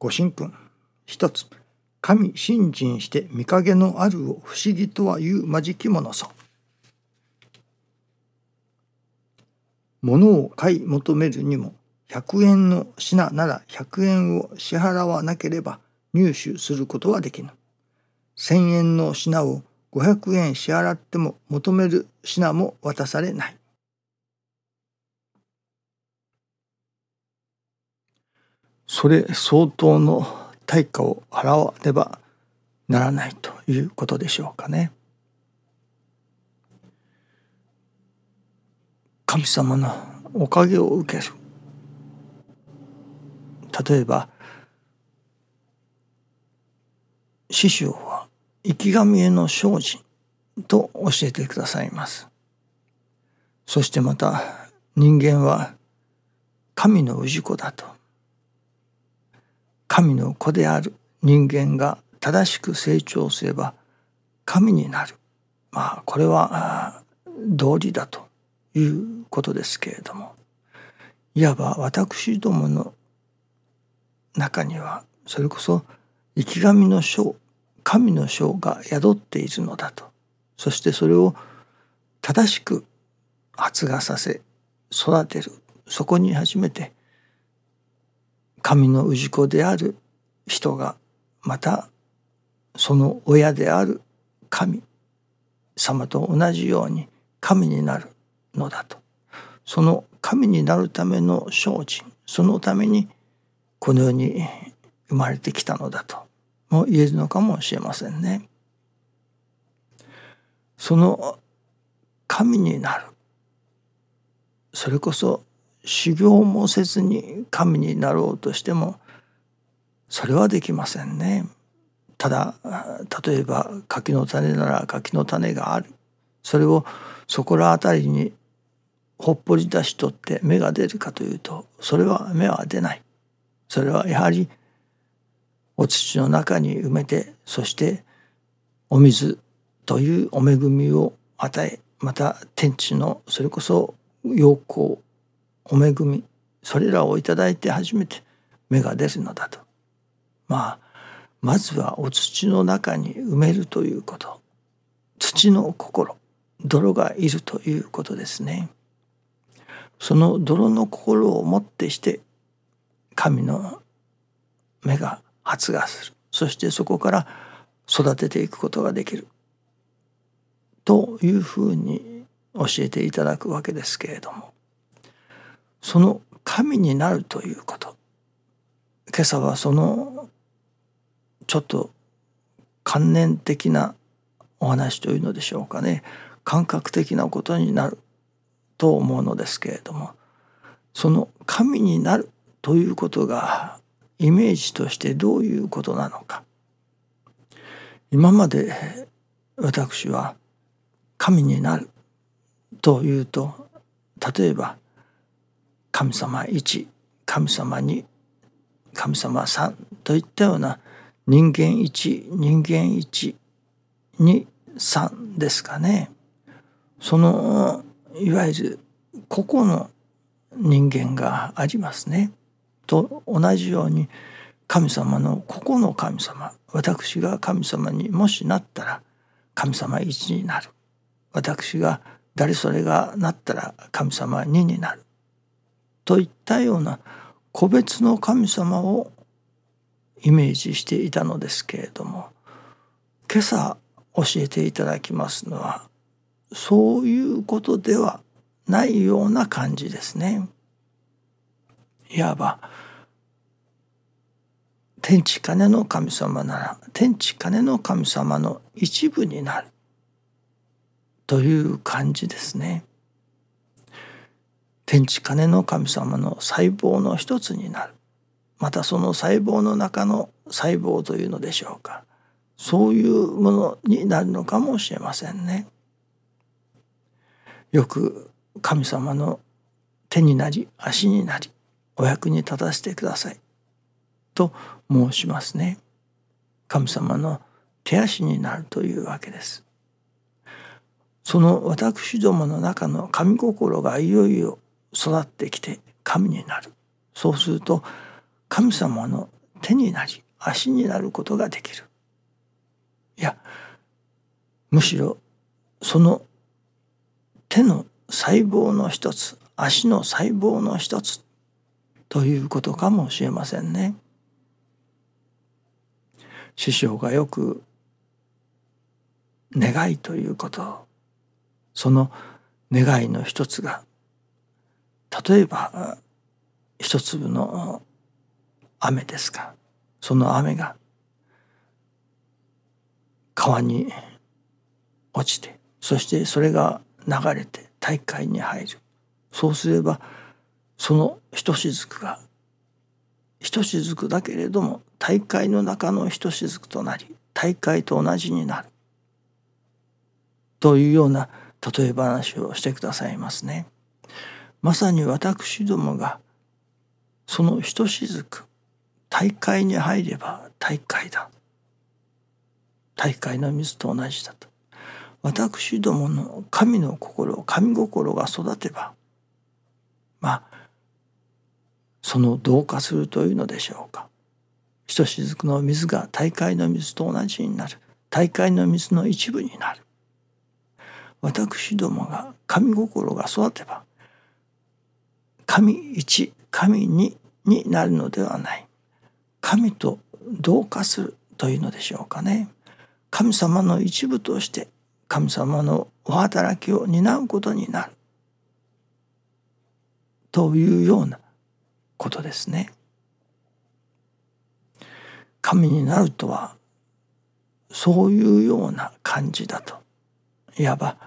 ご神君一つ神信心して見影のあるを不思議とはいうまじきものぞ。物を買い求めるにも100円の品なら100円を支払わなければ入手することはできぬ。1,000円の品を500円支払っても求める品も渡されない。それ相当の対価を払わねばならないということでしょうかね。神様のおかげを受ける。例えば師匠は生き神への精進と教えてくださいます。そしてまた人間は神の氏子だと。神の子である。人間が正しく成長すれば神になる。まあこれは道理だということですけれども。いわば私どもの中にはそれこそ生き神の章神の章が宿っているのだと。そしてそれを正しく発芽させ育てる。そこに初めて神の氏子である人がまたその親である神様と同じように神になるのだと。その神になるための精進そのためにこの世に生まれてきたのだと。も言えるのかもしれませんね。その神になる。それこそ修行もせずに神になろうとしてもそれはできませんね。ただ例えば柿の種なら柿の種があるそれをそこら辺りにほっぽり出しとって芽が出るかというとそれは芽は出ない。それはやはりお土の中に埋めてそしてお水というお恵みを与えまた天地のそれこそ陽光お恵みそれらを頂いて初めて芽が出るのだと。まあまずはお土の中に埋めるということ。土の心泥がいるということですね。その泥の心をもってして神の芽が発芽する。そしてそこから育てていくことができる。というふうに教えていただくわけですけれども。その神になるということ。今朝はそのちょっと観念的なお話というのでしょうかね。感覚的なことになると思うのですけれども。その神になるということがイメージとしてどういうことなのか。今まで私は神になるというと例えば神様1神様2神様3といったような人間1人間123ですかね。そのいわゆる個々の人間がありますね。と同じように神様の個々の神様私が神様にもしなったら神様1になる。私が誰それがなったら神様2になる。といったような個別の神様をイメージしていたのですけれども今朝教えていただきますのはそういうことではないような感じですね。いわば天地金の神様なら天地金の神様の一部になるという感じですね。天地金の神様の細胞の一つになるまたその細胞の中の細胞というのでしょうかそういうものになるのかもしれませんね。よく神様の手になり足になりお役に立たせてくださいと申しますね。神様の手足になるというわけです。その私どもの中の神心がいよいよ育ってきて神になる。そうすると神様の手になり足になることができるいやむしろその手の細胞の一つ足の細胞の一つということかもしれませんね。師匠がよく願いということその願いの一つが例えば一粒の雨ですか。その雨が川に落ちてそしてそれが流れて大海に入る。そうすればそのひとしずくがひとしずくだけれども大海の中のひとしずくとなり大海と同じになる。というような例え話をしてくださいますね。まさに私どもがそのひとしずく大海に入れば大海だ。大海の水と同じだと。私どもの神の心神心が育てばまあその同化するというのでしょうか。ひとしずくの水が大海の水と同じになる。大海の水の一部になる。私どもが神心が育てば神一神二になるのではない。神と同化するというのでしょうかね。神様の一部として神様のお働きを担うことになる。というようなことですね。神になるとはそういうような感じだと。いわば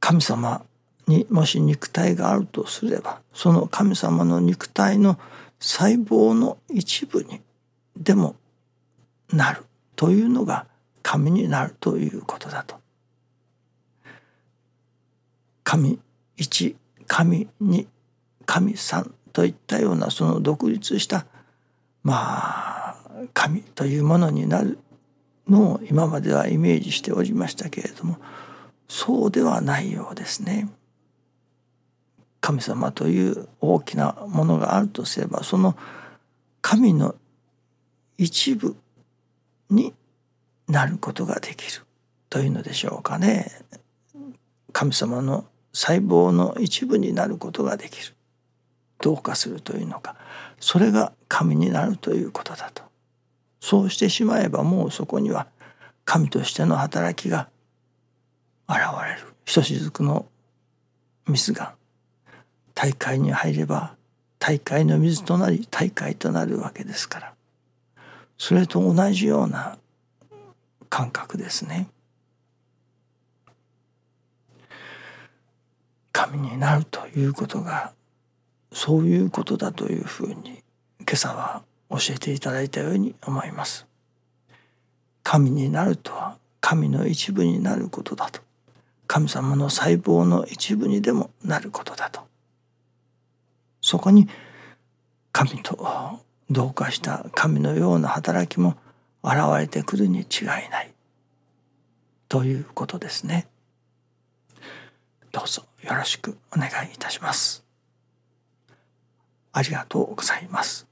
神様にもし肉体があるとすればその神様の肉体の細胞の一部にでもなるというのが神になるということだと。神一神二神三といったようなその独立したまあ神というものになるのを今まではイメージしておりましたけれどもそうではないようですね。神様という大きなものがあるとすればその神の一部になることができるというのでしょうかね。神様の細胞の一部になることができる。どうかするというのかそれが神になるということだとそうしてしまえばもうそこには神としての働きが現れるひとしずくの水が大海に入れば大海の水となり大海となるわけですからそれと同じような感覚ですね。神になるということがそういうことだというふうに今朝は教えていただいたように思います。神になるとは神の一部になることだと神様の細胞の一部にでもなることだとそこに神と同化した神のような働きも現れてくるに違いないということですね。どうぞよろしくお願いいたします。ありがとうございます。